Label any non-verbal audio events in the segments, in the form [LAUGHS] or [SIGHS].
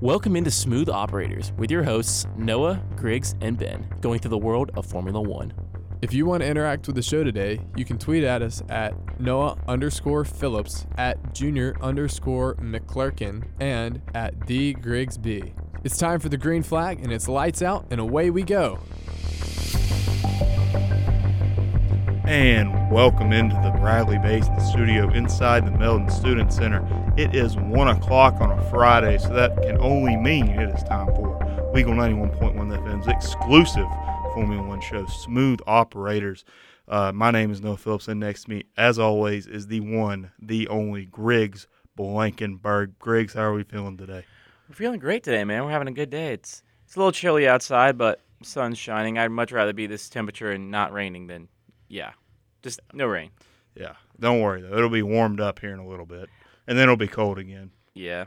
Welcome into Smooth Operators with your hosts, Noah, Griggs, and Ben, going through the world of Formula One. If you want to interact with the show today, you can tweet at us at Noah underscore Phillips, at Junior underscore McClurkin, and at the Griggs B. It's time for the green flag, and it's lights out, and away we go. And welcome into the Bradley Basin studio inside the Melton Student Center. It is 1 o'clock on a Friday, so that can only mean it is time for Weagle 91.1 FM's exclusive Formula One show, Smooth Operators. Uh, my name is Noah Phillips, and next to me, as always, is the one, the only Griggs Blankenberg. Griggs, how are we feeling today? We're feeling great today, man. We're having a good day. It's it's a little chilly outside, but sun's shining. I'd much rather be this temperature and not raining than yeah, just no rain. Yeah, don't worry though. It'll be warmed up here in a little bit, and then it'll be cold again. Yeah,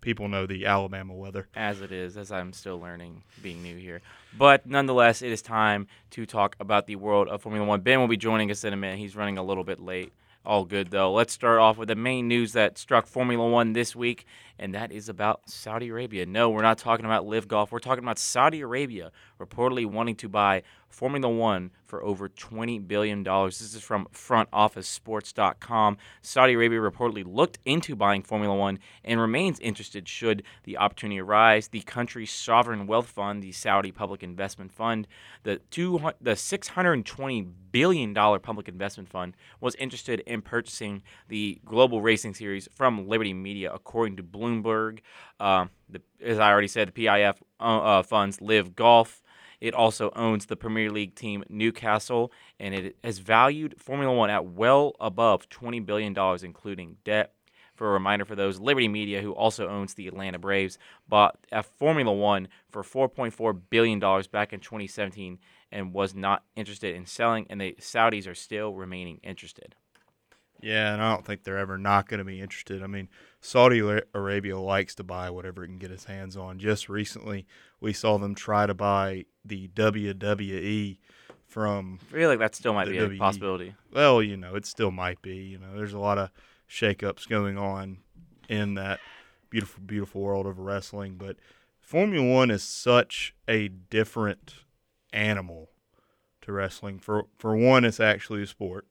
People know the Alabama weather. as it is, as I'm still learning, being new here. But nonetheless, it is time to talk about the world of Formula One. Ben will be joining us in a minute. He's running a little bit late. All good though. Let's start off with the main news that struck Formula One this week, and that is about Saudi Arabia. No, we're not talking about Live Golf. We're talking about Saudi Arabia reportedly wanting to buy Formula One for over $20 billion. This is from frontofficesports.com. Saudi Arabia reportedly looked into buying Formula One and remains interested should the opportunity arise. The country's sovereign wealth fund, the Saudi Public Investment Fund, the, two, the $620 billion public investment fund, was interested in purchasing the Global Racing Series from Liberty Media, according to Bloomberg. Uh, the, as I already said, the PIF uh, uh, funds Live Golf. It also owns the Premier League team Newcastle, and it has valued Formula One at well above $20 billion, including debt. For a reminder for those, Liberty Media, who also owns the Atlanta Braves, bought a Formula One for $4.4 billion back in 2017 and was not interested in selling, and the Saudis are still remaining interested. Yeah, and I don't think they're ever not going to be interested. I mean, Saudi Arabia likes to buy whatever it can get its hands on. Just recently, we saw them try to buy the WWE from. I feel like that still might be a possibility. Well, you know, it still might be. You know, there's a lot of shakeups going on in that beautiful, beautiful world of wrestling. But Formula One is such a different animal to wrestling. For for one, it's actually a sport.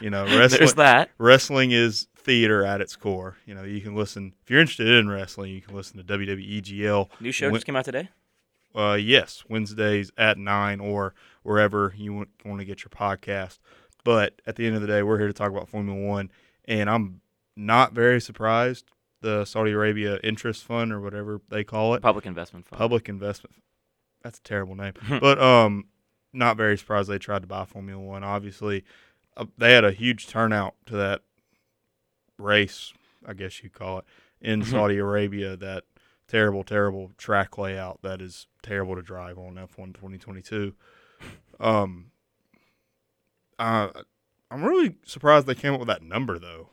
You know, [LAUGHS] wrestling There's that. wrestling is theater at its core. You know, you can listen if you're interested in wrestling, you can listen to WWE GL. New show Win- just came out today. Uh, yes, Wednesdays at nine or wherever you want, want to get your podcast. But at the end of the day, we're here to talk about Formula One, and I'm not very surprised. The Saudi Arabia Interest Fund or whatever they call it, Public investment fund. public investment. That's a terrible name, [LAUGHS] but um, not very surprised they tried to buy Formula One. Obviously, uh, they had a huge turnout to that race, I guess you call it, in Mhm. Saudi Arabia. That terrible, terrible track layout that is terrible to drive on F1 2022. Um, uh, I'm really surprised they came up with that number though.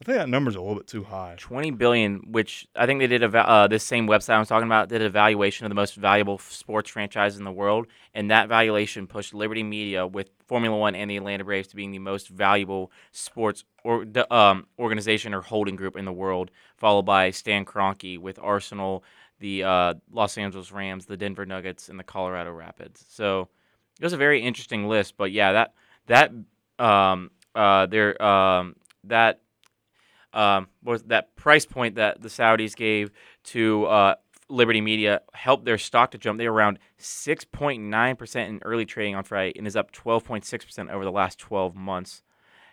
I think that number's a little bit too high. 20 billion which i think they did a uh, this same website i was talking about did a valuation of the most valuable sports franchise in the world and that valuation pushed liberty media with formula one and the atlanta braves to being the most valuable sports or um, organization or holding group in the world followed by stan Kroenke with arsenal the uh, los angeles rams the denver nuggets and the colorado rapids so it was a very interesting list but yeah that that um, uh, there um, that um, was that price point that the Saudis gave to uh, Liberty Media helped their stock to jump. They were around 6.9% in early trading on Friday and is up 12.6% over the last 12 months.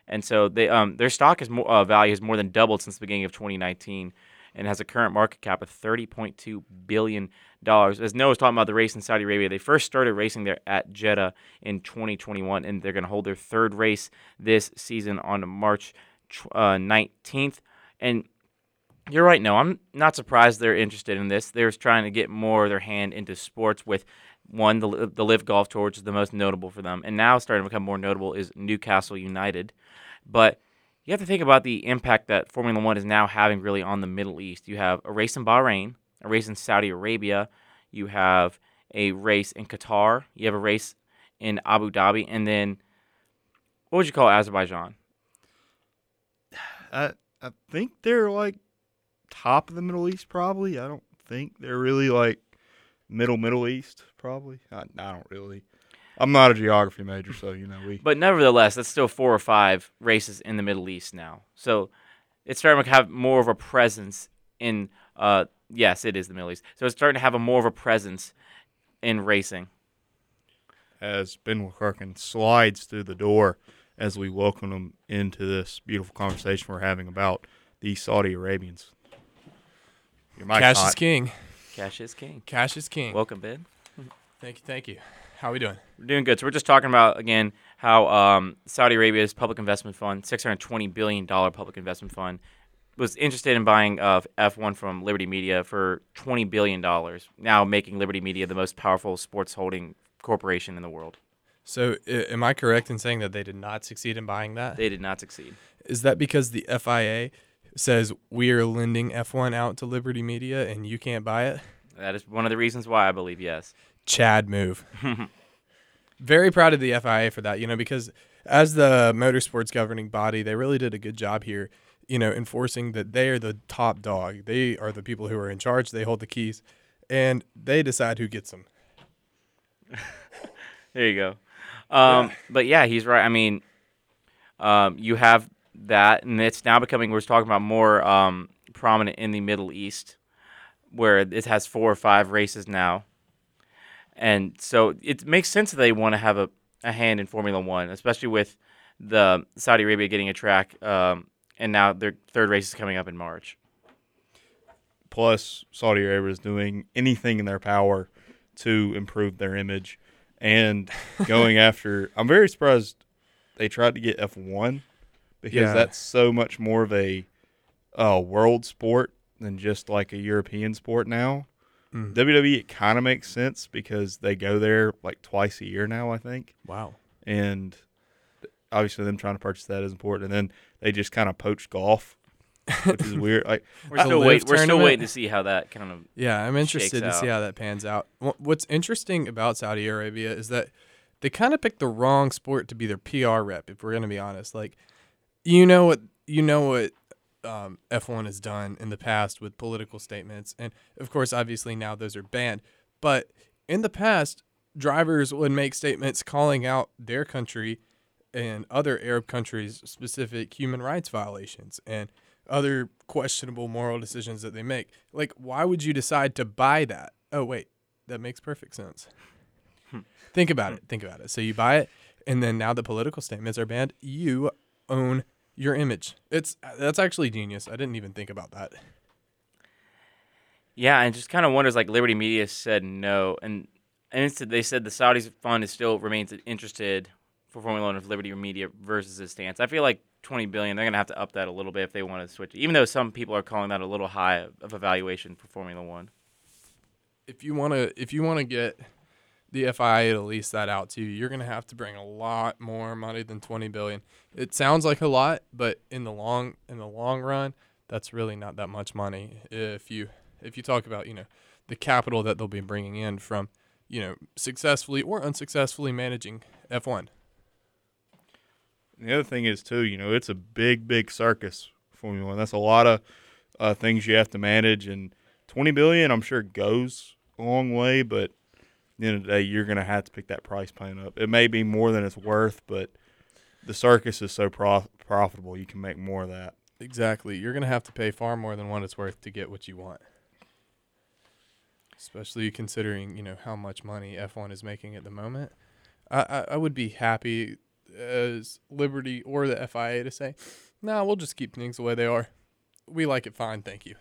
And so they um, their stock is more, uh, value has more than doubled since the beginning of 2019 and has a current market cap of 30.2 billion dollars. As Noah was talking about the race in Saudi Arabia, they first started racing there at Jeddah in 2021, and they're going to hold their third race this season on March uh, 19th. And you're right, no, I'm not surprised they're interested in this. They're trying to get more of their hand into sports with one, the, the Live Golf Tour, which is the most notable for them. And now starting to become more notable is Newcastle United. But you have to think about the impact that Formula One is now having really on the Middle East. You have a race in Bahrain, a race in Saudi Arabia, you have a race in Qatar, you have a race in Abu Dhabi, and then what would you call Azerbaijan? I I think they're like top of the Middle East. Probably. I don't think they're really like middle Middle East. Probably. I, I don't really. I'm not a geography major, so you know we. [LAUGHS] But nevertheless, that's still four or five races in the Middle East now. So it's starting to have more of a presence in. Uh, yes, it is the Middle East. So it's starting to have a more of a presence in racing. as Ben McClurkin slides through the door as we welcome them into this beautiful conversation we're having about the Saudi Arabians. Your mic's Cash hot. is king. Cash is king. Cash is king. Welcome, Ben. thank you, thank you. How are we doing? We're doing good. So we're just talking about again how um, Saudi Arabia's public investment fund, six hundred twenty billion dollar public investment fund, was interested in buying uh, F1 from Liberty Media for twenty billion dollars. Now making Liberty Media the most powerful sports holding corporation in the world. So, i- am I correct in saying that they did not succeed in buying that? They did not succeed. Is that because the FIA says we are lending F1 out to Liberty Media and you can't buy it? That is one of the reasons why I believe yes. Chad move. [LAUGHS] Very proud of the FIA for that, you know, because as the motorsports governing body, they really did a good job here, you know, enforcing that they are the top dog. They are the people who are in charge, they hold the keys, and they decide who gets them. [LAUGHS] There you go. Um, But yeah, he's right. I mean, um, you have that, and it's now becoming. We're talking about more um, prominent in the Middle East, where it has four or five races now, and so it makes sense that they want to have a, a hand in Formula One, especially with the Saudi Arabia getting a track, um, and now their third race is coming up in March. Plus, Saudi Arabia is doing anything in their power to improve their image and [LAUGHS] going after. I'm very surprised they tried to get F1 because Yeah. that's so much more of a uh, world sport than just like a European sport now. Mm. WWE it kind of makes sense because they go there like twice a year now, I think, Wow. and obviously them trying to purchase that is important. And then they just kind of poached golf, which is weird. Like [LAUGHS] We're still wait. We're still waiting to see how that kind of. Yeah, I'm interested to shakes see how that pans out. What's interesting about Saudi Arabia is that they kind of picked the wrong sport to be their PR rep. If we're gonna be honest, like you know what you know what um, F1 has done in the past with political statements, and of course, obviously now those are banned. But in the past, drivers would make statements calling out their country and other Arab countries' specific human rights violations and other questionable moral decisions that they make. Like, why would you decide to buy that? Oh, wait, that makes perfect sense. Hmm. Think about hmm. it. Think about it. So you buy it, and then now the political statements are banned. You own your image. It's that's actually genius. I didn't even think about that. Yeah, and just kind of wonders like Liberty Media said no, and and instead they said the Saudis fund is still remains interested for Formula One if Liberty Media versus his stance. I feel like twenty billion they're gonna have to up that a little bit if they want to switch. Even though some people are calling that a little high of a valuation for Formula One. If you want to, if you want to get the FIA to lease that out to you, you're gonna have to bring a lot more money than twenty billion. It sounds like a lot, but in the long in the long run, that's really not that much money. If you if you talk about you know the capital that they'll be bringing in from you know successfully or unsuccessfully managing F1. The other thing is too, you know, it's a big, big circus Formula One. That's a lot of uh, things you have to manage, and twenty billion, I'm sure, goes a long way. But at the end of the day, you're going to have to pick that price point up. It may be more than it's worth, but the circus is so prof- profitable, you can make more of that. Exactly. You're gonna have to pay far more than what it's worth to get what you want. Especially considering, you know, how much money F1 is making at the moment. I, I, I would be happy as Liberty or the FIA to say, nah, we'll just keep things the way they are. We like it fine, thank you.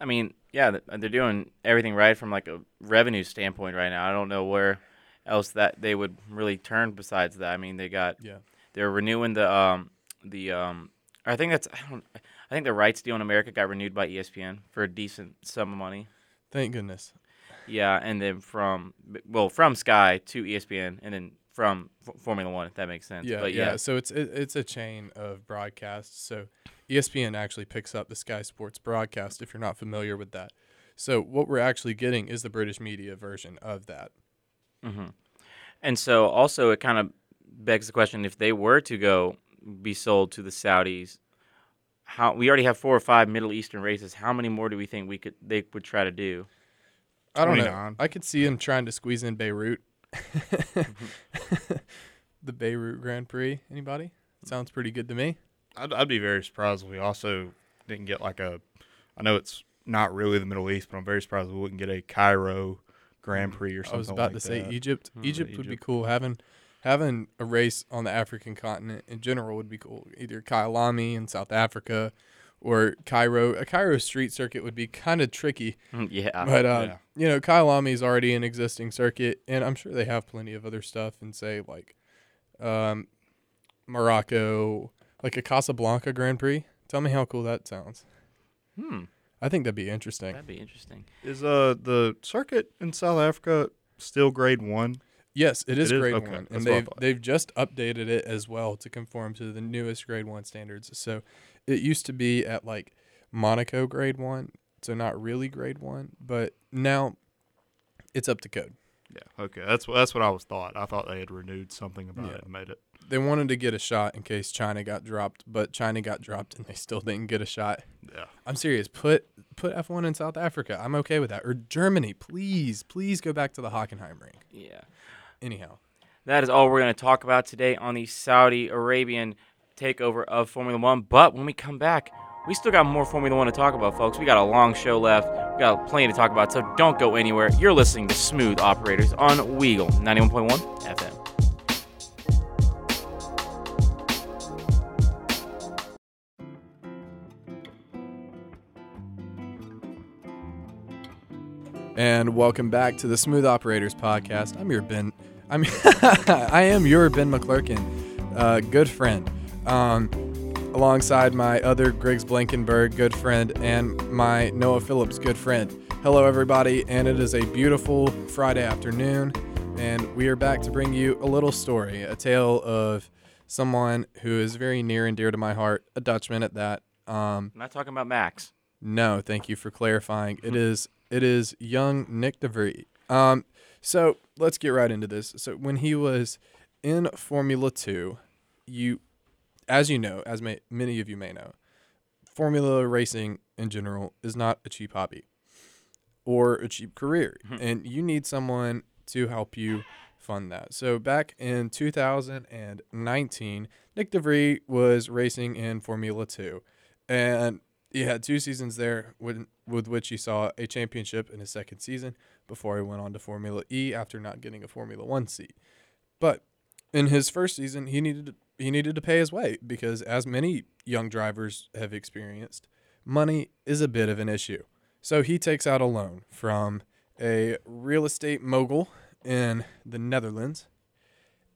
I mean, yeah, they're doing everything right from like a revenue standpoint right now. I don't know where else that they would really turn besides that. I mean, they got Yeah. they're renewing the um the um I think that's I don't I think the rights deal in America got renewed by ESPN for a decent sum of money. Thank goodness. Yeah, and then from well from Sky to ESPN, and then from F- Formula One, if that makes sense. Yeah, but yeah. yeah, So it's it, it's a chain of broadcasts. So ESPN actually picks up the Sky Sports broadcast. If you're not familiar with that, so what we're actually getting is the British media version of that. hmm And so also it kind of begs the question: if they were to go be sold to the Saudis, how we already have four or five Middle Eastern races. How many more do we think we could they would try to do? I don't know. 29. I could see him trying to squeeze in Beirut. [LAUGHS] the Beirut Grand Prix. Anybody? Sounds pretty good to me. I'd, I'd be very surprised if we also didn't get like a. I know it's not really the Middle East, but I'm very surprised we wouldn't get a Cairo Grand Prix or something. I was about like to say that. Egypt. Hmm, Egypt would be cool. Having having a race on the African continent in general would be cool. Either Kyalami in South Africa or Cairo. A Cairo street circuit would be kind of tricky. yeah. But uh, yeah. you know, Kyalami is already an existing circuit, and I'm sure they have plenty of other stuff. And say like, um, Morocco, like a Casablanca Grand Prix. Tell me how cool that sounds. hmm. I think that'd be interesting. That'd be interesting. Is uh the circuit in South Africa still Grade One? Yes, it is It is? grade Okay, one, that's and they've they've just updated it as well to conform to the newest grade one standards. So it used to be at like Monaco grade one, so not really grade one, but now it's up to code. Yeah. Okay. That's what that's what I was thought. I thought they had renewed something about Yeah. it and made it. They wanted to get a shot in case China got dropped, but China got dropped and they still didn't get a shot. Yeah. I'm serious. Put put F1 in South Africa. I'm okay with that. Or Germany, please, please go back to the Hockenheimring. Yeah. Anyhow, That is all we're going to talk about today on the Saudi Arabian takeover of Formula One. But when we come back, we still got more Formula One to talk about, folks. We got a long show left. We got plenty to talk about, so don't go anywhere. You're listening to Smooth Operators on Weagle 91.1 FM. and welcome back to the Smooth Operators podcast. I'm your Ben. I'm [LAUGHS] I am your Ben McClurkin, uh, good friend. Um, alongside my other Griggs Blankenberg good friend and my Noah Phillips good friend. Hello, everybody, and it is a beautiful Friday afternoon, and we are back to bring you a little story, a tale of someone who is very near and dear to my heart, a Dutchman at that. Um, I'm not talking about Max. no, thank you for clarifying. It is it is young Nyck de Vries. Um, so let's get right into this. So when he was in Formula Two, you, as you know, as may, many of you may know, Formula racing in general is not a cheap hobby or a cheap career, hmm. and you need someone to help you fund that. So back in 2019, Nyck de Vries was racing in Formula Two, and he had two seasons there with, with which he saw a championship in his second season before he went on to Formula E after not getting a Formula One seat. But in his first season, he needed to, he needed to pay his way because, as many young drivers have experienced, money is a bit of an issue. So he takes out a loan from a real estate mogul in the Netherlands,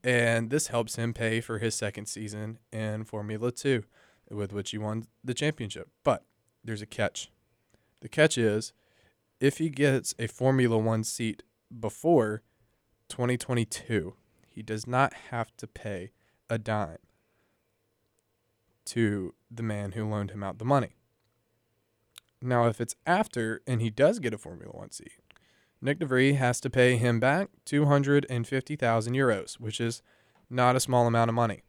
and this helps him pay for his second season in Formula Two with which he won the championship. But there's a catch. The catch is if he gets a Formula One seat before 2022, he does not have to pay a dime to the man who loaned him out the money. Now, if it's after and he does get a Formula One seat, Nyck de Vries has to pay him back 250,000 euros, which is not a small amount of money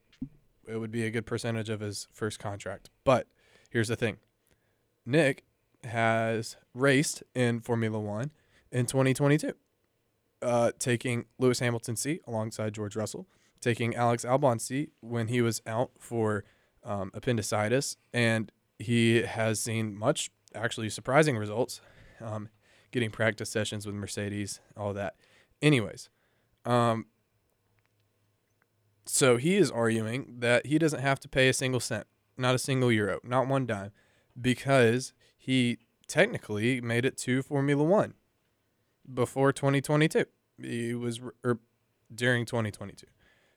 it would be a good percentage of his first contract. But here's the thing Nick has raced in Formula One in 2022, uh, taking Lewis Hamilton's seat alongside George Russell, taking Alex Albon's seat when he was out for um, appendicitis. And he has seen much, actually surprising results, um, getting practice sessions with Mercedes, all that. Anyways, um, so he is arguing that he doesn't have to pay a single cent, not a single euro, not one dime, because he technically made it to Formula One before 2022. He was or during 2022.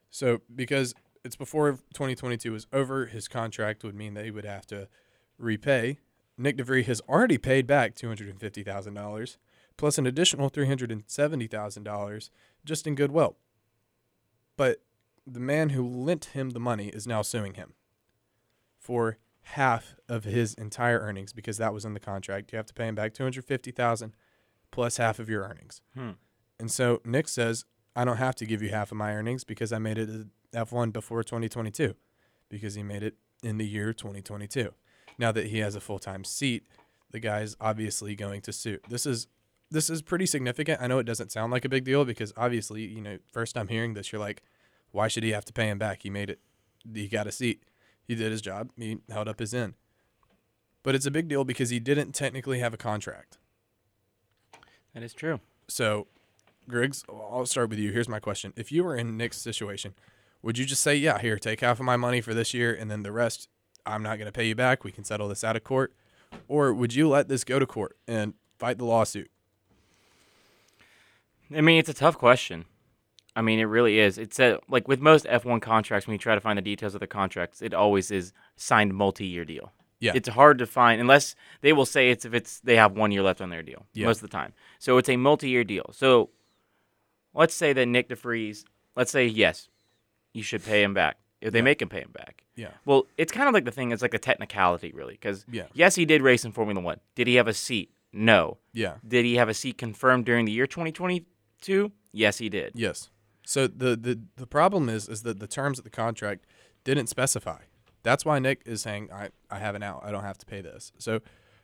So because it's before 2022 is over, his contract would mean that he would have to repay. Nyck de Vries has already paid back $250,000 plus an additional $370,000 just in goodwill. But the man who lent him the money is now suing him for half of his entire earnings because that was in the contract. You have to pay him back 250,000 plus half of your earnings. Hmm. And so Nick says, I don't have to give you half of my earnings because I made it to F1 before 2022 because he made it in the year 2022. Now that he has a full time seat, the guy's obviously going to sue. This is this is pretty significant. I know it doesn't sound like a big deal because obviously, you know, first time hearing this, you're like, why should he have to pay him back? He made it. He got a seat. He did his job. He held up his end. But it's a big deal because he didn't technically have a contract. That is true. So, Griggs, I'll start with you. Here's my question: If you were in Nick's situation, would you just say, "Yeah, here, take half of my money for this year, and then the rest, I'm not going to pay you back. We can settle this out of court," or would you let this go to court and fight the lawsuit? I mean, it's a tough question. I mean, it really is. It's a, like with most F1 contracts, when you try to find the details of the contracts, it always is signed multi-year deal. Yeah. It's hard to find unless they will say it's if it's they have one year left on their deal Yeah. most of the time. So it's a multi-year deal. So let's say that Nyck de Vries, let's say yes, you should pay him back if they Yeah. make him pay him back. Yeah. Well, it's kind of like the thing. It's like a technicality, really, because Yeah. yes, he did race in Formula One. Did he have a seat? No. Yeah. Did he have a seat confirmed during the year 2022? Yes, he did. Yes. So the, the the problem is is that the terms of the contract didn't specify. That's why Nick is saying I, I have an out. I don't have to pay this. So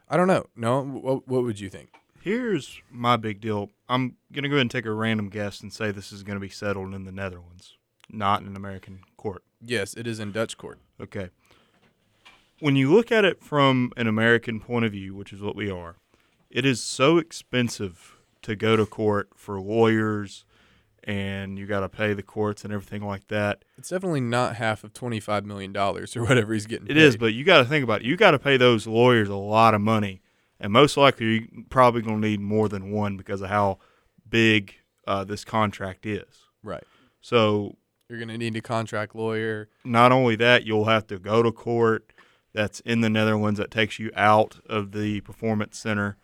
I don't know. No, what, what would you think? Here's my big deal. I'm going to go ahead and take a random guess and say this is going to be settled in the Netherlands, not in an American court. Yes, it is in Dutch court. Okay. When you look at it from an American point of view, which is what we are, it is so expensive to go to court for lawyers and you got to pay the courts and everything like that. It's definitely not half of twenty five million dollars or whatever he's getting. It is, paid. but you got to think about it. You got to pay those lawyers a lot of money, and most likely you're probably going to need more than one because of how big uh, this contract is. right. So You're gonna need a contract lawyer. not only that, you'll have to go to court. That's in the Netherlands. That takes you out of the performance center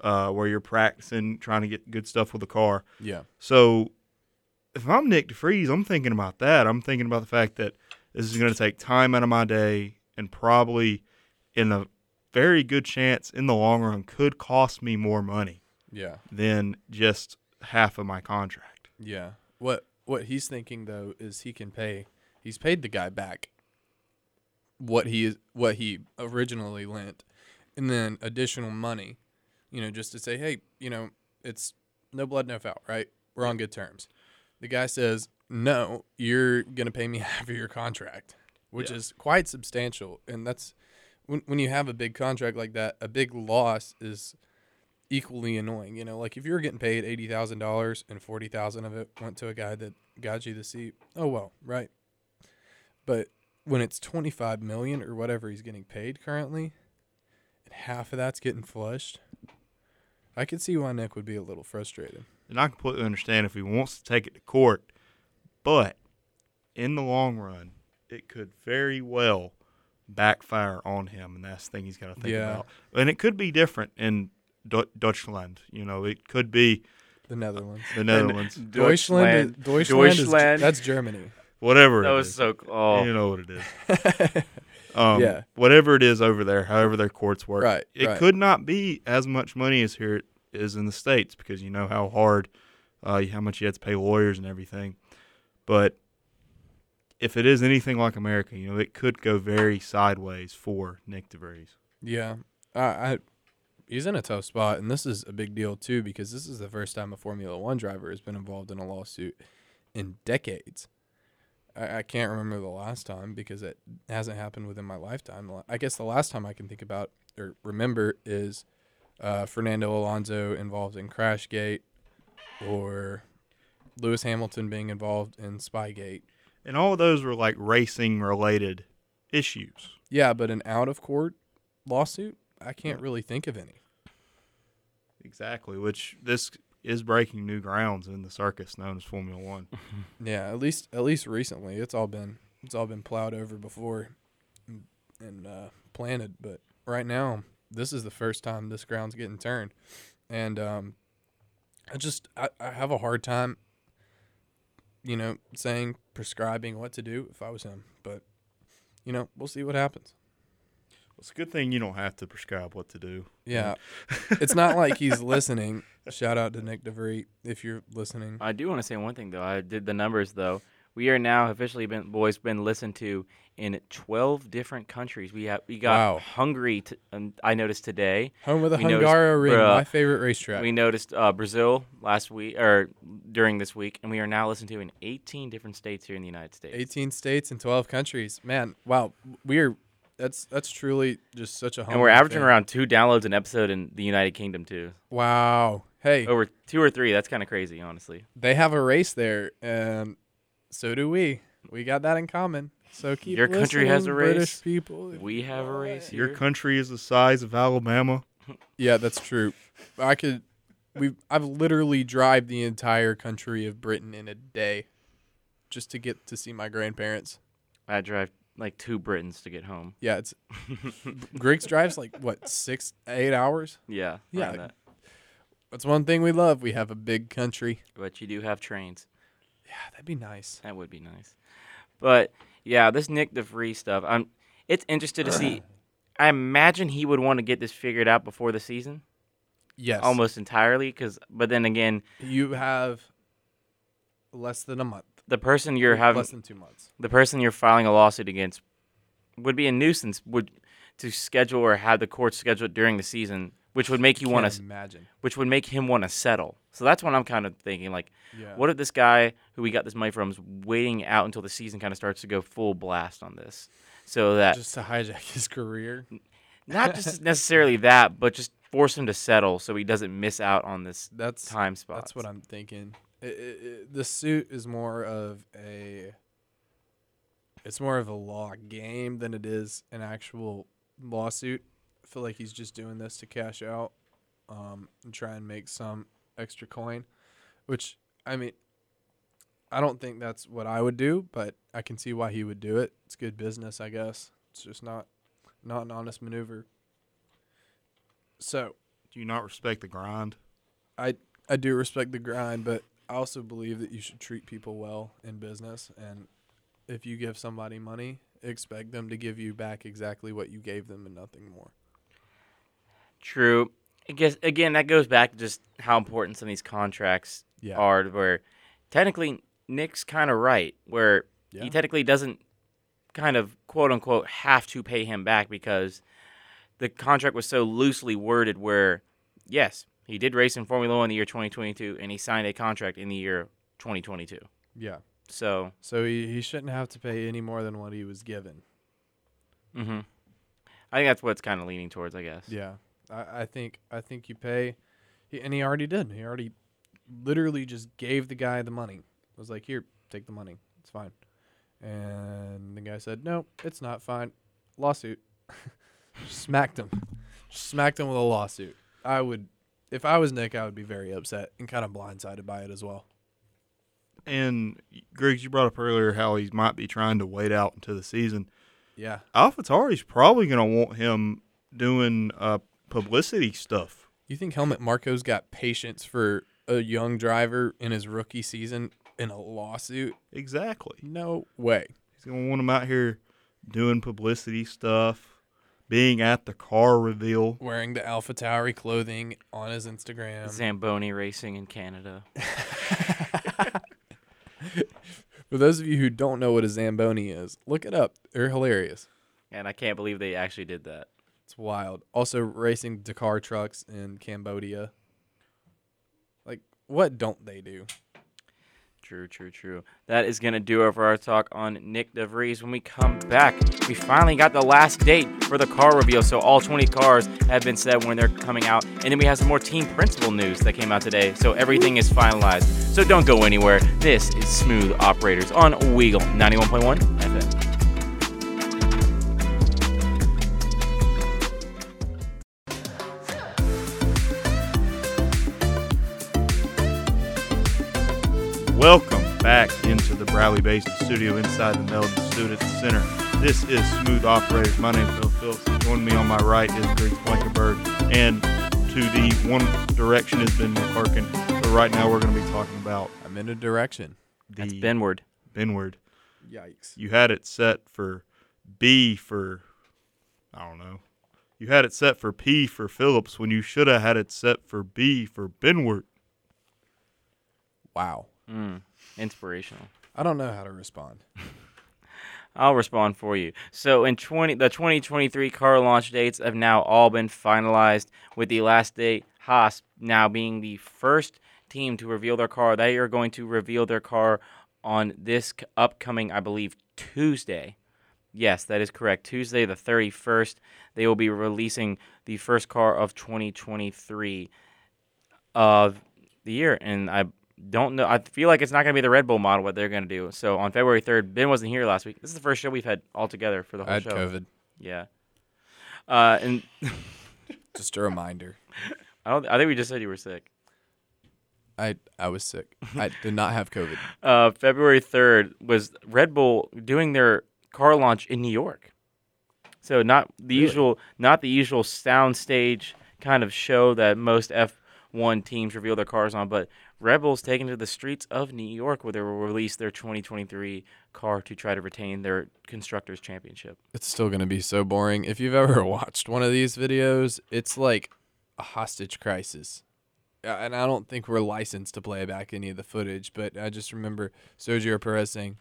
uh, where you're practicing, trying to get good stuff with the car. Yeah. So if I'm Nyck de Vries, I'm thinking about that. I'm thinking about the fact that this is going to take time out of my day and probably, in a very good chance, in the long run, could cost me more money Yeah. than just half of my contract. Yeah. What what he's thinking though is he can pay. He's paid the guy back what he is what he originally lent, and then additional money. You know, just to say, hey, you know, it's no blood, no foul, right? We're on good terms. The guy says, no, you're gonna pay me [LAUGHS] half of your contract, which Yeah. is quite substantial, and that's when when you have a big contract like that, a big loss is equally annoying. You know, like if you were getting paid eighty thousand dollars and forty thousand of it went to a guy that got you the seat, oh well, right. But when it's twenty five million or whatever he's getting paid currently, and half of that's getting flushed, I could see why Nick would be a little frustrated. And I completely understand if he wants to take it to court, but in the long run, it could very well backfire on him, and that's the thing he's got to think Yeah. about. And it could be different in Du- Deutschland. You know, it could be The Netherlands. the Netherlands, Deutschland, is- Deutschland, is- that's Germany. whatever. That it was is. so. Oh, You know what it is. [LAUGHS] Um, Yeah. Whatever it is over there, however their courts work, Right, it right. could not be as much money as here it is in the states because you know how hard, uh, how much you have to pay lawyers and everything. But if it is anything like America, you know, it could go very sideways for Nyck de Vries. Yeah, I, I he's in a tough spot, and this is a big deal too because this is the first time a Formula One driver has been involved in a lawsuit in decades. I, I can't remember the last time because it hasn't happened within my lifetime. I guess the last time I can think about or remember is uh, Fernando Alonso involved in Crashgate, or Lewis Hamilton being involved in Spygate. And all of those were like racing related issues. Yeah, but an out of court lawsuit, I can't really think of any. Exactly, which this is breaking new grounds in the circus known as Formula One. [LAUGHS] Yeah, at least at least recently, it's all been it's all been plowed over before and, and uh, planted. But right now, this is the first time this ground's getting turned, and um, I just I, I have a hard time, you know, saying prescribing what to do if I was him. But you know, we'll see what happens. It's a good thing you don't have to prescribe what to do. Yeah, it's not like [LAUGHS] he's listening. Shout out to Nyck de Vries if you're listening. I do want to say one thing though. I did the numbers though. We are now officially been boys been listened to in 12 different countries. We have we got Wow. Hungary. T- um, I noticed today. Home of the We Hungaroring, bruh, my favorite racetrack. We noticed uh, Brazil last week or during this week, and we are now listened to in 18 different states here in the United States. 18 states and 12 countries. Man, wow, we're that's that's truly just such a. and we're averaging thing. around two downloads an episode in the United Kingdom too. Wow. Hey, Over two or three. That's kind of crazy, honestly. they have a race there, and so do we. We got that in common. So keep Your country has a race. British people. We have a race Your country is the size of Alabama. [LAUGHS] Yeah, that's true. I could. We I've literally drive the entire country of Britain in a day, just to get to see my grandparents. I drive like two Britons to get home. Yeah, it's [LAUGHS] Griggs drives like what six, eight hours. Yeah. Yeah. around. That's one thing we love. We have a big country. But you do have trains. Yeah, that'd be nice. That would be nice. But yeah, this Nyck de Vries stuff. I'm. It's interesting to see. I imagine he would want to get this figured out before the season, Yes, almost entirely. Because, but then again, You have less than a month. the person you're having, less than two months. the person you're filing a lawsuit against, would be a nuisance. Would to schedule or have the court schedule it during the season, which would make you want to, imagine. which would make him want to settle. So that's what I'm kind of thinking. Like, Yeah. What if this guy who we got this money from is waiting out until the season kind of starts to go full blast on this, so that Just to hijack his career. not just necessarily that, but just force him to settle so he doesn't miss out on this That's time spot. That's what I'm thinking. I- I- I- the suit is more of a. It's more of a law game than it is an actual lawsuit. I feel like he's just doing this to cash out, um, and try and make some extra coin, which I mean, I don't think that's what I would do, but I can see why he would do it. It's good business, I guess. It's just not, not an honest maneuver. So Do you not respect the grind? I I do respect the grind, but I also believe that you should treat people well in business. And if you give somebody money, expect them to give you back exactly what you gave them and nothing more. True. I guess again that goes back to just how important some of these contracts Yeah. are. Where technically Nick's kind of right, where Yeah. he technically doesn't kind of quote unquote have to pay him back because the contract was so loosely worded. Where yes, he did race in Formula One in the year 2022, and he signed a contract in the year 2022. Yeah. So, So he, he shouldn't have to pay any more than what he was given. hmm I think that's what it's kind of leaning towards. I guess. Yeah. I, I think I think you pay he, and he already did. He already literally just gave the guy the money. Was like, here, take the money. It's fine. And the guy said, No, it's not fine. Lawsuit. [LAUGHS] Smacked him. Smacked him with a lawsuit. I would if I was Nick, I would be very upset and kind of blindsided by it as well. And Griggs, you brought up earlier how he might be trying to wait out into the season. Yeah. AlphaTauri's probably going to want him doing uh, publicity stuff. You think Helmut Marko's got patience for a young driver in his rookie season in a lawsuit? Exactly. No way. He's going to want him out here doing publicity stuff, being at the car reveal. wearing the AlphaTauri clothing on his Instagram. Zamboni racing in Canada. [LAUGHS] For those of you who don't know what a Zamboni is, look it up. They're hilarious. And I can't believe they actually did that. It's wild. Also, racing Dakar trucks in Cambodia. Like, what don't they do? True, true, true. That is going to do it for our talk on Nyck de Vries. When we come back, we finally got the last date for the car reveal. So all 20 cars have been said when they're coming out. And then we have some more team principal news that came out today. So everything is finalized. So don't go anywhere. This is Smooth Operators on Weagle 91.1 FM. Welcome back into the Bradley Basin studio inside the Melton Student Center. This is Smooth Operators. My name is Phil Phillips. Joining me on my right is Griggs Blankenberg. And to the one direction is Ben McClurkin. So right now we're going to be talking about I'm in a direction. the That's Benward. Benward. Yikes. You had it set for B for, I don't know. You had it set for P for Phillips when you should have had it set for B for Benward. Wow. Mm, inspirational. I don't know how to respond. [LAUGHS] I'll respond for you. So in 20 the 2023 car launch dates have now all been finalized with the last date Haas now being the first team to reveal their car. They are going to reveal their car on this upcoming I believe Tuesday. Yes, that is correct. Tuesday the 31st, they will be releasing the first car of 2023 of the year and I don't know. I feel like it's not going to be the Red Bull model what they're going to do. So on February 3rd, Ben wasn't here last week. This is the first show we've had all together for the I whole had show. COVID. Yeah. Uh, and [LAUGHS] Just a reminder. I don't. I think we just said you were sick. I I was sick. I did not have COVID. [LAUGHS] Uh, February 3rd was Red Bull doing their car launch in New York. So not the Really? usual, not the usual soundstage kind of show that most F1 teams reveal their cars on, but Red Bull's taken to the streets of New York where they will release their 2023 car to try to retain their constructors championship. It's still gonna be so boring. If you've ever [LAUGHS] watched one of these videos, it's like a hostage crisis. And I don't think we're licensed to play back any of the footage, but I just remember Sergio Perez saying,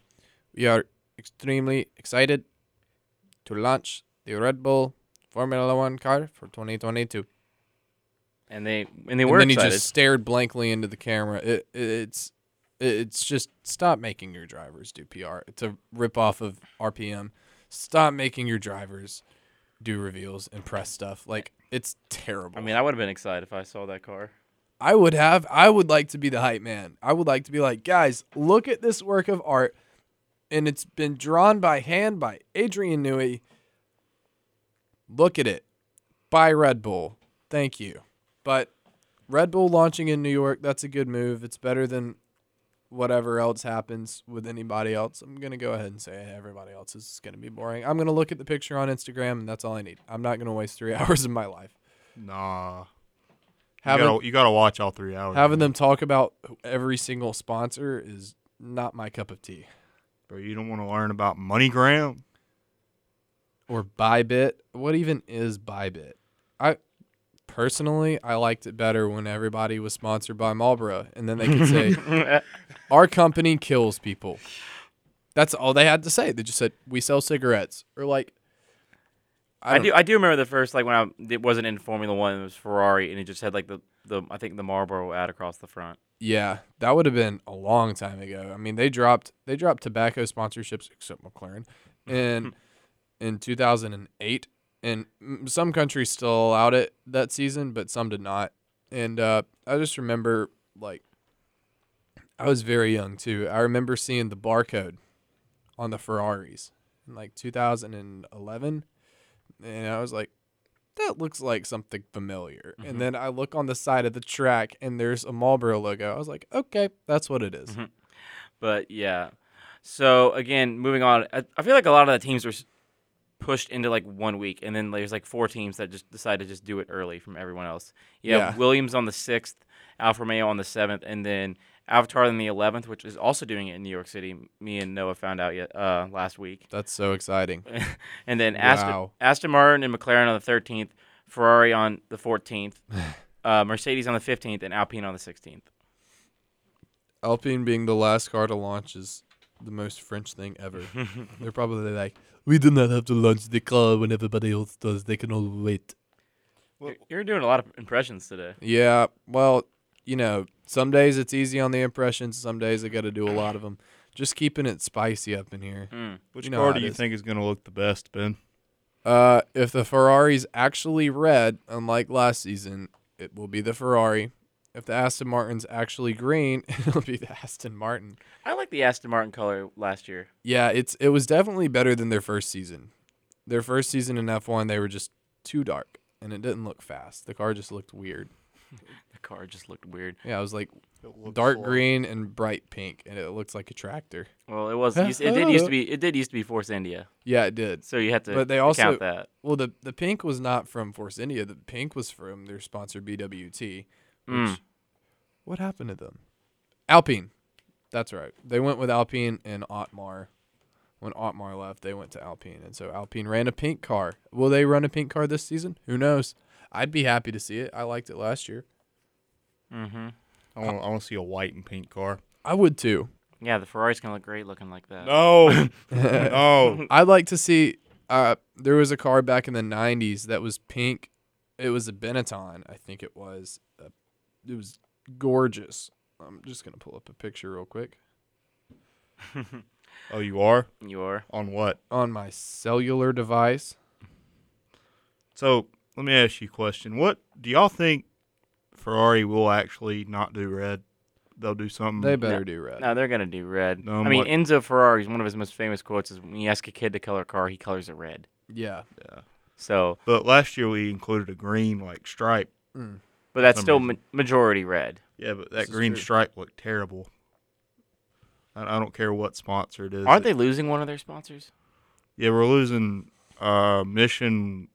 "We are extremely excited to launch the Red Bull Formula One car for 2022." And they and they were. and then excited. he just stared blankly into the camera. It, it, it's it's just stop making your drivers do PR. It's a rip off of RPM. Stop making your drivers do reveals and press stuff. Like it's terrible. I mean, I would have been excited if I saw that car. I would have. I would like to be the hype man. I would like to be like, guys, look at this work of art, and it's been drawn by hand by Adrian Newey. Look at it, by Red Bull. Thank you. But Red Bull launching in New York, that's a good move. It's better than whatever else happens with anybody else. I'm gonna go ahead and say hey, everybody else is gonna be boring. I'm gonna look at the picture on Instagram, and that's all I need. I'm not gonna waste three [LAUGHS] hours of my life Nah. You having gotta, you gotta watch all three hours. having man. them talk about every single sponsor is not my cup of tea. Bro, you don't want to learn about MoneyGram? Or Bybit. What even is Bybit? I personally I liked it better when everybody was sponsored by Marlboro and then they could say [LAUGHS] our company kills people. That's all they had to say. They just said we sell cigarettes or like I, don't- do. I do remember the first like when I it wasn't in Formula One. It was Ferrari, and it just had like the, the I think the Marlboro ad across the front. Yeah, that would have been a long time ago. I mean, they dropped they dropped tobacco sponsorships except McLaren [LAUGHS] in in 2008, and some countries still allowed it that season, but some did not. And uh, I just remember like I was very young too. I remember seeing the barcode on the Ferraris in like 2011, and I was like. That looks like something familiar. Mhm. And then I look on the side of the track and there's a Marlboro logo. I was like, okay, that's what it is. Mhm. But yeah. So again, moving on. I, I feel like a lot of the teams were pushed into like one week, and then there's like four teams that just decided to just do it early from everyone else. You have Yeah. Williams on the sixth, Alfa Romeo on the seventh, and then AlphaTauri on the eleventh, which is also doing it in New York City. Me and Noah found out yet uh, last week. That's so exciting. [LAUGHS] and then Aston, Wow. Aston Martin and McLaren on the 13th, Ferrari on the 14th, [SIGHS] uh, Mercedes on the 15th, and Alpine on the 16th. Alpine being the last car to launch is the most French thing ever. [LAUGHS] They're probably like, we do not have to launch the car when everybody else does. They can all wait. You're, you're doing a lot of impressions today. Yeah, well, you know, some days it's easy on the impressions. Some days I got to do a lot of them. Just keeping it spicy up in here. Mm. Which You know car how do it you is. think is going to look the best, Ben? Uh, if the Ferrari's actually red, unlike last season, it will be the Ferrari. If the Aston Martin's actually green, [LAUGHS] it'll be the Aston Martin. I like the Aston Martin color last year. Yeah, it's it was definitely better than their first season. Their first season in F1, they were just too dark, and it didn't look fast. The car just looked weird. [LAUGHS] The car just looked weird. Yeah, I was like dark slow. green and bright pink, and it looked like a tractor. Well, it was. It did used to be. It did used to be Force India. Yeah, it did. So you had to. But they also- count that. Well, the the pink was not from Force India. The pink was from their sponsor BWT. Which, Mm. What happened to them? Alpine. That's right. They went with Alpine and Otmar. When Otmar left, they went to Alpine, and so Alpine ran a pink car. Will they run a pink car this season? Who knows? I'd be happy to see it. I liked it last year. Mm-hmm. I want, I want to see a white and pink car. I would too. Yeah, the Ferrari's gonna look great looking like that. No, [LAUGHS] no. [LAUGHS] I'd like to see. Uh, there was a car back in the '90s that was pink. It was a Benetton, I think it was. It was gorgeous. I'm just gonna pull up a picture real quick [LAUGHS] Oh, you are You are. on what? on my cellular device. So let me ask you a question. What do y'all think Ferrari will actually not do red? They'll do something. They better do red. No, they're gonna do red. No, I mean, what- Enzo Ferrari's one of his most famous quotes is when you ask a kid to color a car, he colors it red. Yeah. yeah. So, But last year we included a green like stripe. Mm. But that's still ma- majority red. Yeah, but This that is green true. stripe looked terrible. I, I don't care what sponsor it is. Aren't It- they losing one of their sponsors? Yeah, we're losing uh, Mission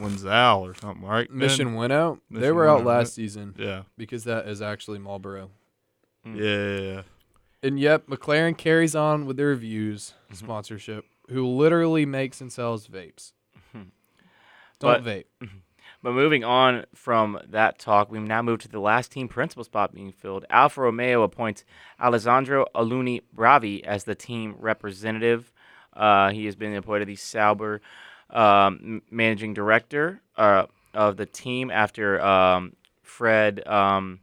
Wenzal or something, right? Ben? Mission went out. they Mission were out went out, last season Yeah. because that is actually Marlboro. Mm. Yeah, yeah, yeah. And yep, McLaren carries on with their Vuse Mhm. sponsorship, who literally makes and sells vapes. Mhm. Don't But- vape. But moving on from that talk, we now move to the last team principal spot being filled. Alfa Romeo appoints Alessandro Alunni Bravi as the team representative. Uh, he has been appointed the Sauber um, managing director uh, of the team after um, Fred um,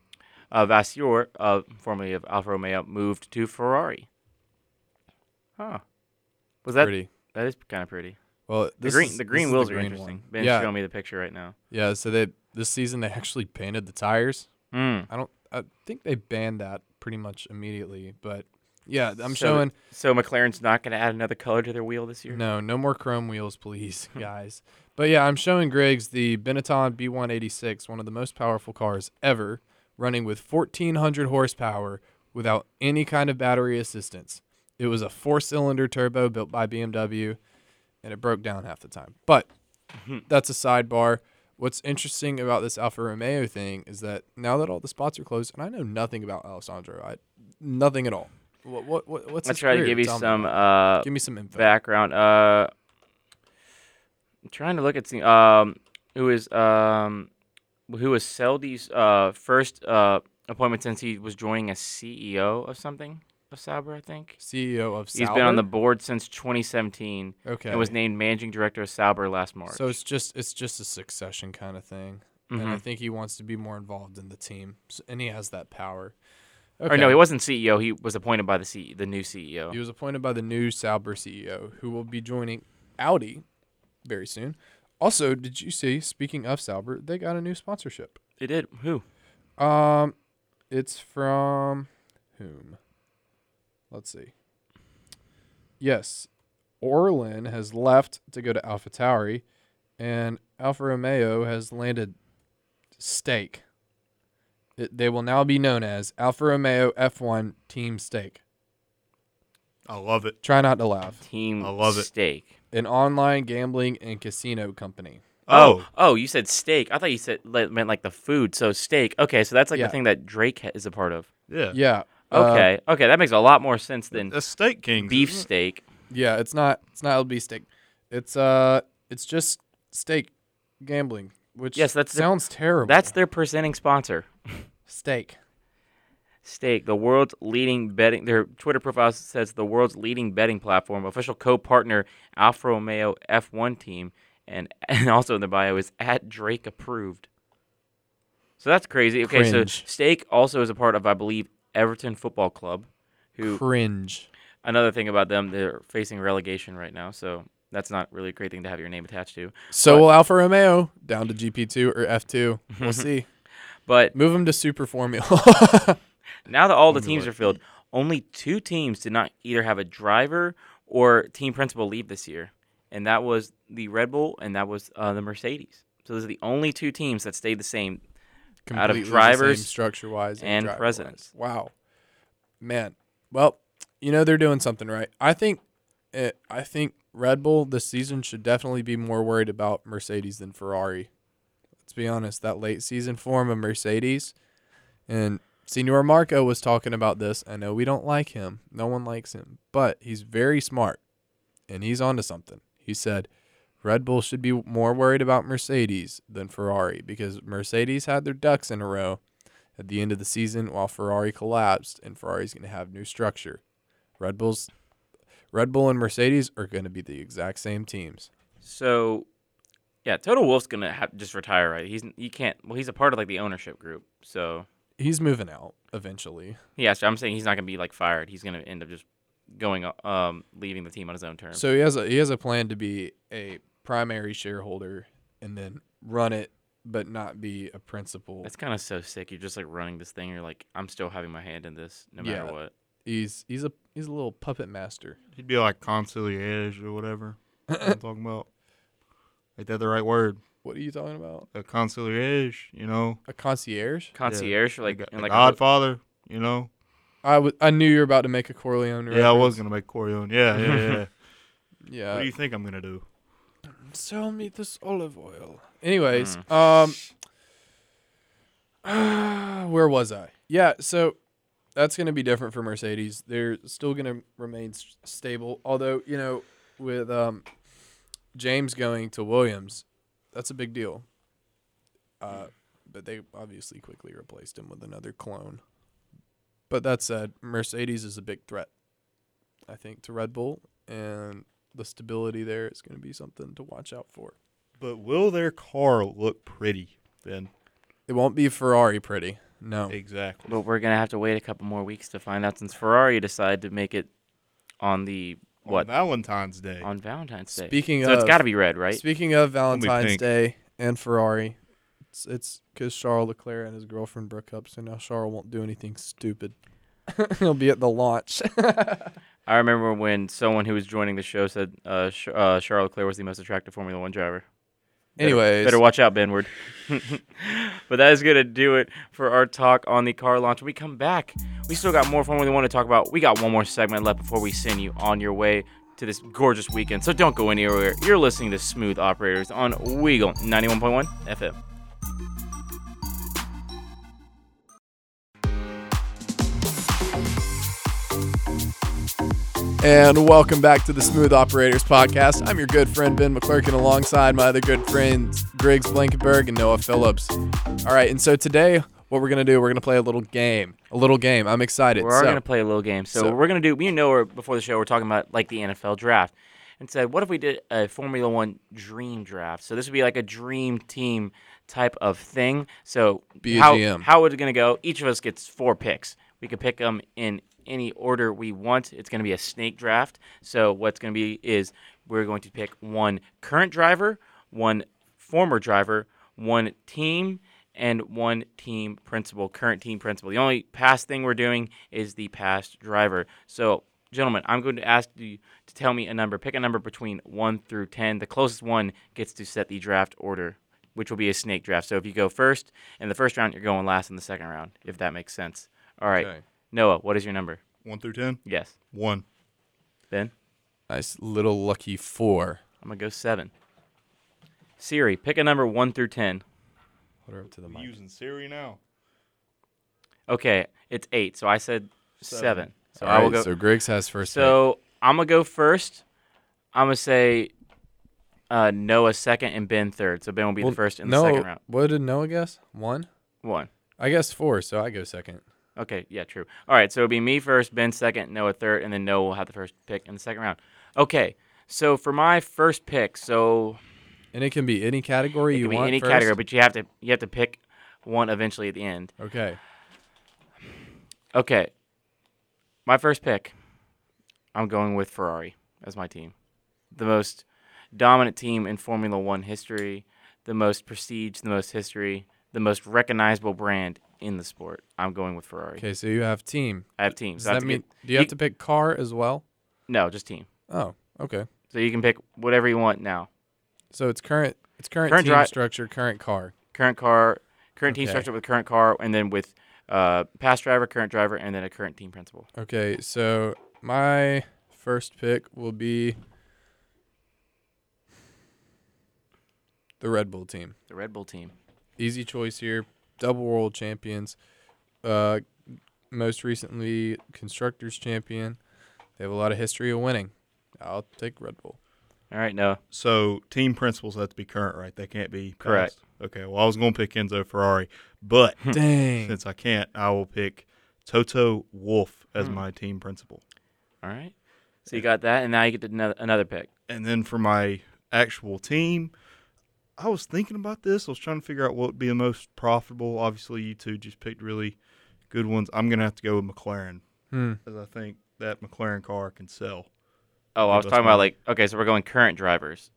uh, Vasseur, uh, formerly of Alfa Romeo, moved to Ferrari. Huh. Was that Pretty. that is kind of pretty. Well, The green is- the green wheels are green interesting. one. Ben's Yeah, showing me the picture right now. yeah. So they this season they actually painted the tires. Mm. I don't. I think they banned that pretty much immediately. But yeah, I'm So showing. So McLaren's not going to add another color to their wheel this year. No, no more chrome wheels, please, [LAUGHS] guys. But yeah, I'm showing Griggs the Benetton B186, one of the most powerful cars ever, running with 1400 horsepower without any kind of battery assistance. It was a four-cylinder turbo built by BMW, and it broke down half the time. But that's a sidebar. What's interesting about this Alfa Romeo thing is that now that all the spots are closed, and I know nothing about Alessandro, I nothing at all. What what, what what's I'll his try to give you Tell some uh, give me some info. background. Uh, I'm trying to look at the um, who is um, who was Seidl's uh first uh appointment since he was joining as CEO of something of Sauber, I think. CEO of He's been on the board since 2017 okay and was named managing director of Sauber last March. So it's just it's just a succession kind of thing, and I Mhm. think he wants to be more involved in the team, S- and he has that power. Or no, he wasn't CEO. He was appointed by the C- the new CEO. He was appointed by the new Sauber CEO, who will be joining Audi very soon. Also, did you see? Speaking of Sauber, they got a new sponsorship. They did who? Um, it's from whom? Let's see. Yes, Orlen has left to go to AlphaTauri, and Alfa Romeo has landed Stake. It, they will now be known as Alfa Romeo F1 Team Stake. I love it. Try not to laugh. Team I love it. Stake. An online gambling and casino company. Oh, oh, oh you said steak. I thought you said meant like the food. So steak. Okay, so that's like Yeah. the thing that Drake is a part of. yeah. Yeah. Uh, Okay, okay, that makes a lot more sense than That's Steak King. beef steak. yeah, it's not. It's not LB steak. It's uh. It's just steak gambling, which Yes, that's the- sounds terrible. That's their presenting sponsor. steak. Stake, the world's leading betting. Their Twitter profile says the world's leading betting platform, official co-partner Alfa Romeo F1 team, and [LAUGHS] and also in the bio is at Drake approved. So that's crazy. Okay, Cringe. so Stake also is a part of, I believe, Everton Football Club, who Cringe. another thing about them, they're facing relegation right now, so that's not really a great thing to have your name attached to. So But- will Alfa Romeo down to GP2 or F2. [LAUGHS] We'll see. But Move them to Super Formula. [LAUGHS] now that all the teams are filled, only two teams did not either have a driver or team principal leave this year, and that was the Red Bull and that was uh, the Mercedes. So those are the only two teams that stayed the same. Out of drivers structure wise and presidents. Wow, man. Well, you know they're doing something right. I think, uh, I think Red Bull this season should definitely be more worried about Mercedes than Ferrari. Let's be honest. That late season form of Mercedes, and Senor Marko was talking about this. I know we don't like him. No one likes him, but he's very smart, and he's onto something. He said. Red Bull should be more worried about Mercedes than Ferrari because Mercedes had their ducks in a row at the end of the season while Ferrari collapsed and Ferrari's going to have new structure. Red Bulls, Red Bull and Mercedes are going to be the exact same teams. So, yeah, Toto Wolff's gonna have just retire, right? He's he can't. Well, he's a part of like the ownership group, so He's moving out eventually. yeah. So I'm saying he's not gonna be like fired. He's gonna end up just going, um, leaving the team on his own terms. So he has a he has a plan to be a primary shareholder and then run it, but not be a principal. That's kind of so sick. You're just like running this thing. You're like, I'm still having my hand in this, no matter Yeah. what. He's he's a he's a little puppet master. He'd be like conciliage or whatever. [LAUGHS] I'm talking about. Ain't that the right word? What are you talking about? A concierge, you know? A concierge? Concierge, like, the, in the like a- Godfather, you know? I was I knew you were about to make a Corleone. Yeah, I was gonna make Corleone. Yeah, yeah, yeah. yeah. [LAUGHS] what do you think I'm gonna do? Sell me this olive oil. Anyways, Hmm. um, [SIGHS] where was I? Yeah, so that's going to be different for Mercedes. They're still going to remain s- stable, although you know, with um, James going to Williams, that's a big deal. Uh, but they obviously quickly replaced him with another clone. But that said, Mercedes is a big threat, I think, to Red Bull, and the stability there is going to be something to watch out for. But will their car look pretty, Ben? It won't be Ferrari pretty. No. Exactly. But we're gonna have to wait a couple more weeks to find out since Ferrari decided to make it on the On what Valentine's Day. on Valentine's Day. Speaking so of, it's got to be red, right? Speaking of Valentine's. Day and Ferrari, it's it's because Charles Leclerc and his girlfriend broke up, so now Charles won't do anything stupid. [LAUGHS] He'll be at the launch. [LAUGHS] I remember when someone who was joining the show said uh, Sh- uh, Charles Leclerc was the most attractive Formula One driver. Better- Anyways, better watch out, Benward. [LAUGHS] but that is gonna do it for our talk on the car launch. When we come back, we still got more Formula One to talk about. We got one more segment left before we send you on your way to this gorgeous weekend. So don't go anywhere. You're listening to Smooth Operators on Weagle 91.1 FM. And welcome back to the Smooth Operators Podcast. I'm your good friend Ben McClurkin alongside my other good friends Griggs Blankenberg and Noah Phillips. All right, and so today what we're gonna do, we're gonna play a little game. A little game. I'm excited. We're So- going to play a little game. So, so- we're going to do, and Noah, before the show, we're talking about like the NFL draft and said, what if we did a Formula One dream draft? So this would be like a dream team type of thing. So how, how is it going to go? Each of us gets four picks. We could pick them in any order we want. It's going to be a snake draft. So what's going to be is we're going to pick one current driver, one former driver, one team, and one team principal, current team principal. The only past thing we're doing is the past driver. So, gentlemen, I'm going to ask you to tell me a number. Pick a number between 1 through 10. The closest one gets to set the draft order, which will be a snake draft. So, if you go first in the first round, you're going last in the second round, if that makes sense. All right. Okay. Noah, what is your number? One through ten. Yes. One. Ben? Nice little lucky four. I'm going to go 7. Siri, pick a number 1 through 10. Put her up to the mic. using Siri now. Okay, it's 8. So, I said 7. Seven. So, All I will right, go so Griggs has first. pick. So I'm gonna go first. I'm gonna say uh, Noah second and Ben third. So Ben will be Well, the first in no, the second round. What did Noah guess? One. One. I guess four, so I go second. Okay, yeah, true. All right, so it'll be me first, Ben second, Noah third, and then Noah will have the first pick in the second round. Okay, so for my first pick, so And it can be any category it you can be want. any first? category, but you have to you have to pick one eventually at the end. Okay. Okay, my first pick, I'm going with Ferrari as my team, the most dominant team in Formula One history, the most prestige, the most history, the most recognizable brand in the sport. I'm going with Ferrari. Okay, so you have team. I have teams. Does So that mean get- do you have to pick car as well? no, just team. Oh, okay. So you can pick whatever you want now. So it's current. It's current, Current team dri- structure, current car. Current car, current team structure with current car, and then with uh, past driver, current driver, and then a current team principal. Okay, so my first pick will be the Red Bull team. The Red Bull team. Easy choice here. Double world champions. Uh, most recently constructors champion. They have a lot of history of winning. I'll take Red Bull. All right, Noah. So team principals have to be current, right? They can't be past. Correct. Okay. Well, I was going to pick Enzo Ferrari, but [LAUGHS] Dang. since I can't, I will pick Toto Wolff as Hmm. my team principal. All right. So you got that, and now you get another, another pick. And then for my actual team, I was thinking about this. I was trying to figure out what would be the most profitable. Obviously, you two just picked really good ones. I'm gonna have to go with McLaren Hmm. I think that McLaren car can sell. Oh, I was Give us talking about like okay, so we're going current drivers.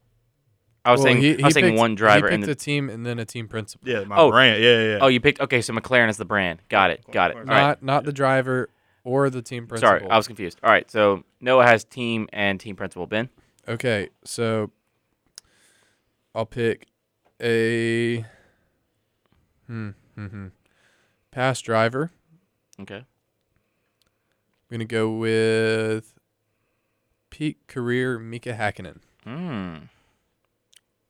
I was Well, saying he- I he was saying one driver He and picked the, a team and then a team principal. Yeah, my Oh. brand. Yeah, yeah. yeah. oh, you picked okay, so McLaren is the brand. Got it, got it. All McLaren. right, Not not the driver or the team principal. sorry, I was confused. All right, so Noah has team and team principal. Ben, Okay, so I'll pick a hmm, hmm, hmm. past driver. okay, I'm gonna go with peak career Mika Hakkinen. hmm,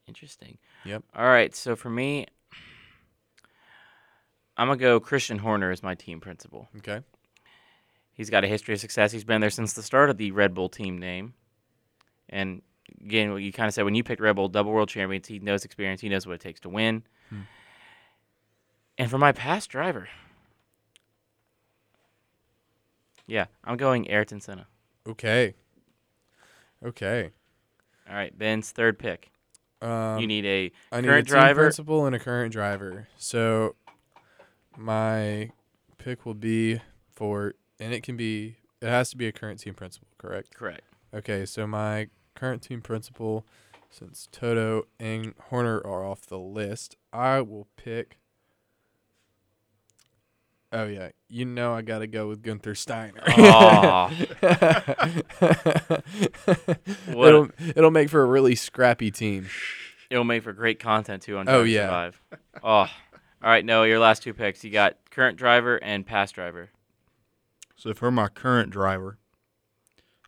interesting. Yep. All right, so for me, I'm gonna go Christian Horner as my team principal. Okay. He's got a history of success. He's been there since the start of the Red Bull team name. And again, what you kind of said when you picked Rebel, double world champions, he knows experience. He knows what it takes to win. Hmm. And for my past driver, yeah, I'm going Ayrton Senna. Okay. Okay. All right, Ben's third pick. Um, you need a I need current a team driver. principal and a current driver. So my pick will be for, and it can be, it has to be a current team principal, correct? correct. Okay, so my current team principal, since Toto and Horner are off the list, I will pick. Oh yeah, you know I gotta go with Gunther Steiner. [LAUGHS] Aw. [LAUGHS] It'll it'll make for a really scrappy team. It'll make for great content too on Oh, Drive to yeah. Survive. Oh, all right. Noah, your last two picks. You got current driver and past driver. So for my current driver,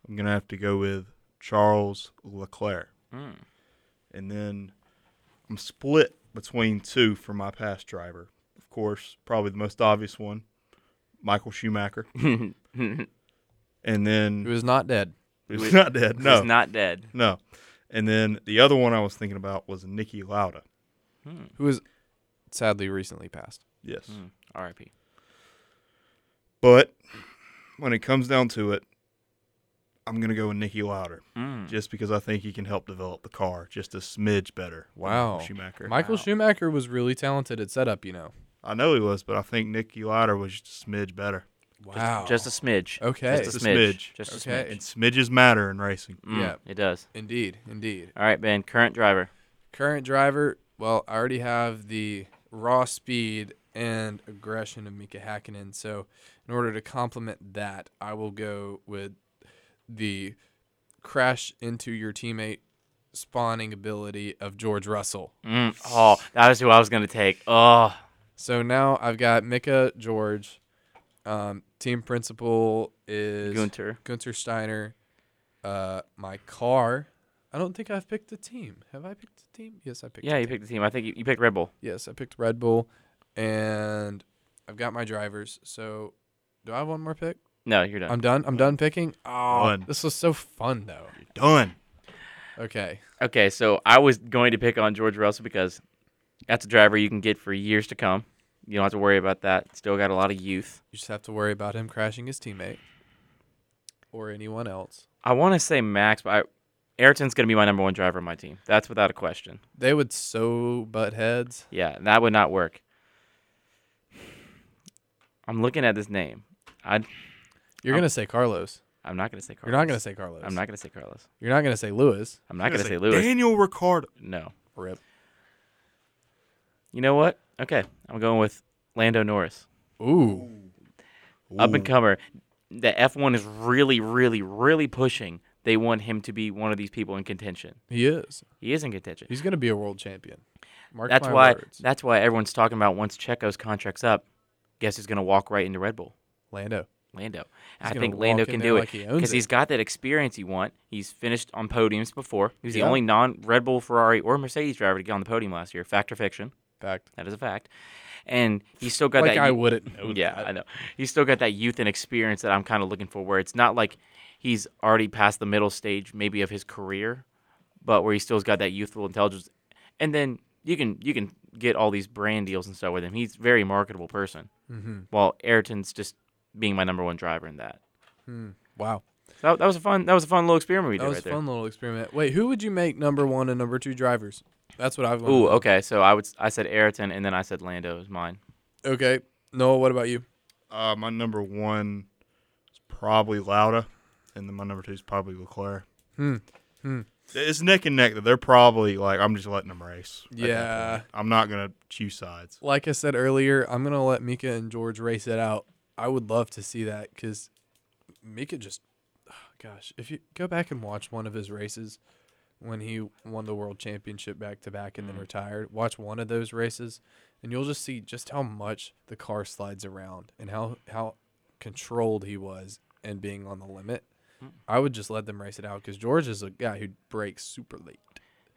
I'm gonna have to go with Charles Leclerc, Mm. and then I'm split between two for my past driver. Of course, probably the most obvious one, Michael Schumacher, [LAUGHS] and then. He then was not dead. who's not dead. No, He's not dead. no. And then the other one I was thinking about was Niki Lauda. Hmm. Who was sadly recently passed. Yes. Mm. R.I.P. But when it comes down to it, I'm gonna go with Niki Lauda Mm. just because I think he can help develop the car just a smidge better. Wow. Michael Schumacher. Michael Wow. Schumacher was really talented at setup, you know. I know he was, but I think Niki Lauda was just a smidge better. Wow. Just a smidge. okay. Just a Just a smidge. smidge. Just a Okay. smidge. And smidges matter in racing. Mm, Yeah. It does. indeed, indeed. All right, Ben. Current driver. Current driver, well, I already have the raw speed and aggression of Mika Hakkinen. So, in order to complement that, I will go with the crash into your teammate spawning ability of George Russell. Mm. Oh, that is who I was going to take. Oh, So now I've got Mika, George. Um, team principal is Gunter. Gunter Steiner. Uh, my car. I don't think I've picked a team. Have I picked a team? Yes, I picked. Yeah, a you team. picked the team. I think you, you picked Red Bull. Yes, I picked Red Bull, and I've got my drivers. So, do I have one more pick? No, you're done. I'm done. I'm done picking. Oh, Done. this was so fun though. You're done. Okay. Okay, so I was going to pick on George Russell because that's a driver you can get for years to come. You don't have to worry about that. Still got a lot of youth. You just have to worry about him crashing his teammate or anyone else. I want to say Max, but I, Ayrton's going to be my number one driver on my team. That's without a question. They would so butt heads. Yeah, that would not work. I'm looking at this name. I You're gonna say Carlos. I'm not going to say Carlos. You're not gonna say Carlos. I'm not going to say Carlos. You're not gonna say Lewis. I'm not I'm going to say Lewis. Daniel Ricciardo. No. Rip. You know what? Okay, I'm going with Lando Norris. Ooh. Up and comer. The F1 is really, really, really pushing. They want him to be one of these people in contention. He is. He is in contention. He's gonna be a world champion. Mark That's my why. words. That's why everyone's talking about once Checo's contract's up. Guess who's going to walk right into Red Bull? Lando. Lando. I think Lando can do it because it. he's got that experience you want. He's finished on podiums before. He was Yeah. the only non-Red Bull, Ferrari, or Mercedes driver to get on the podium last year. Fact or fiction? Fact. That is a fact. And he's still got like that. I you- wouldn't know yeah, that. I know. He's still got that youth and experience that I'm kind of looking for. Where it's not like he's already past the middle stage, maybe of his career, but where he still's got that youthful intelligence. And then you can you can get all these brand deals and stuff with him. He's a very marketable person. Mm-hmm. While Ayrton's just being my number one driver in that. Hmm. Wow. that, that was a fun. That was a fun little experiment we did That was right a there. fun little experiment. Wait, who would you make number one and number two drivers? That's what I've. Ooh, okay. So I would. s- I said Ayrton, and then I said Lando is mine. Okay. Noah, what about you? Uh, my number one is probably Lauda, and then my number two is probably Leclerc. Hmm. Hmm. It's neck and neck. That they're probably like I'm just letting them race. Yeah. I'm not gonna choose sides. Like I said earlier, I'm gonna let Mika and George race it out. I would love to see that because Mika just, [SIGHS] gosh, if you go back and watch one of his races when he won the world championship back to back and then Mhm. retired, watch one of those races, and you'll just see just how much the car slides around and how how controlled he was and being on the limit. Mm. I would just let them race it out because George is a guy who breaks super late.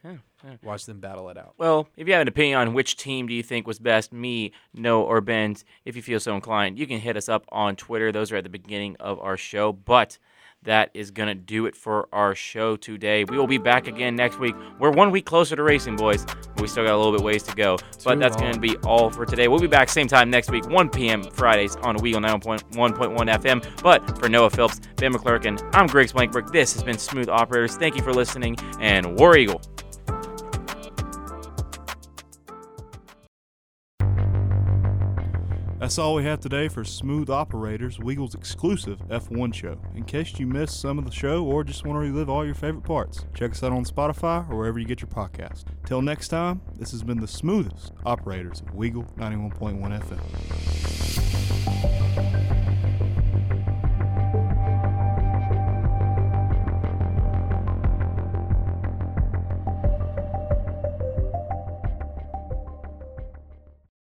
Yeah, yeah. Watch them battle it out. Well, if you have an opinion on which team do you think was best, me, Noah, or Ben, if you feel so inclined, you can hit us up on Twitter. Those are at the beginning of our show. But that is going to do it for our show today. We will be back again next week. We're one week closer to racing, boys. We still got a little bit ways to go. But that's going to be all for today. We'll be back same time next week, 1 p.m. Fridays on Weagle 9.1.1 FM. But for Noah Phillips, Ben McClurkin, I'm Greg Blankberg. This has been Smooth Operators. Thank you for listening, and War Eagle. That's all we have today for Smooth Operators, Weagle's exclusive F1 show. In case you missed some of the show or just want to relive all your favorite parts, check us out on Spotify or wherever you get your podcast. Till next time, this has been the smoothest operators of Weagle 91.1 FM.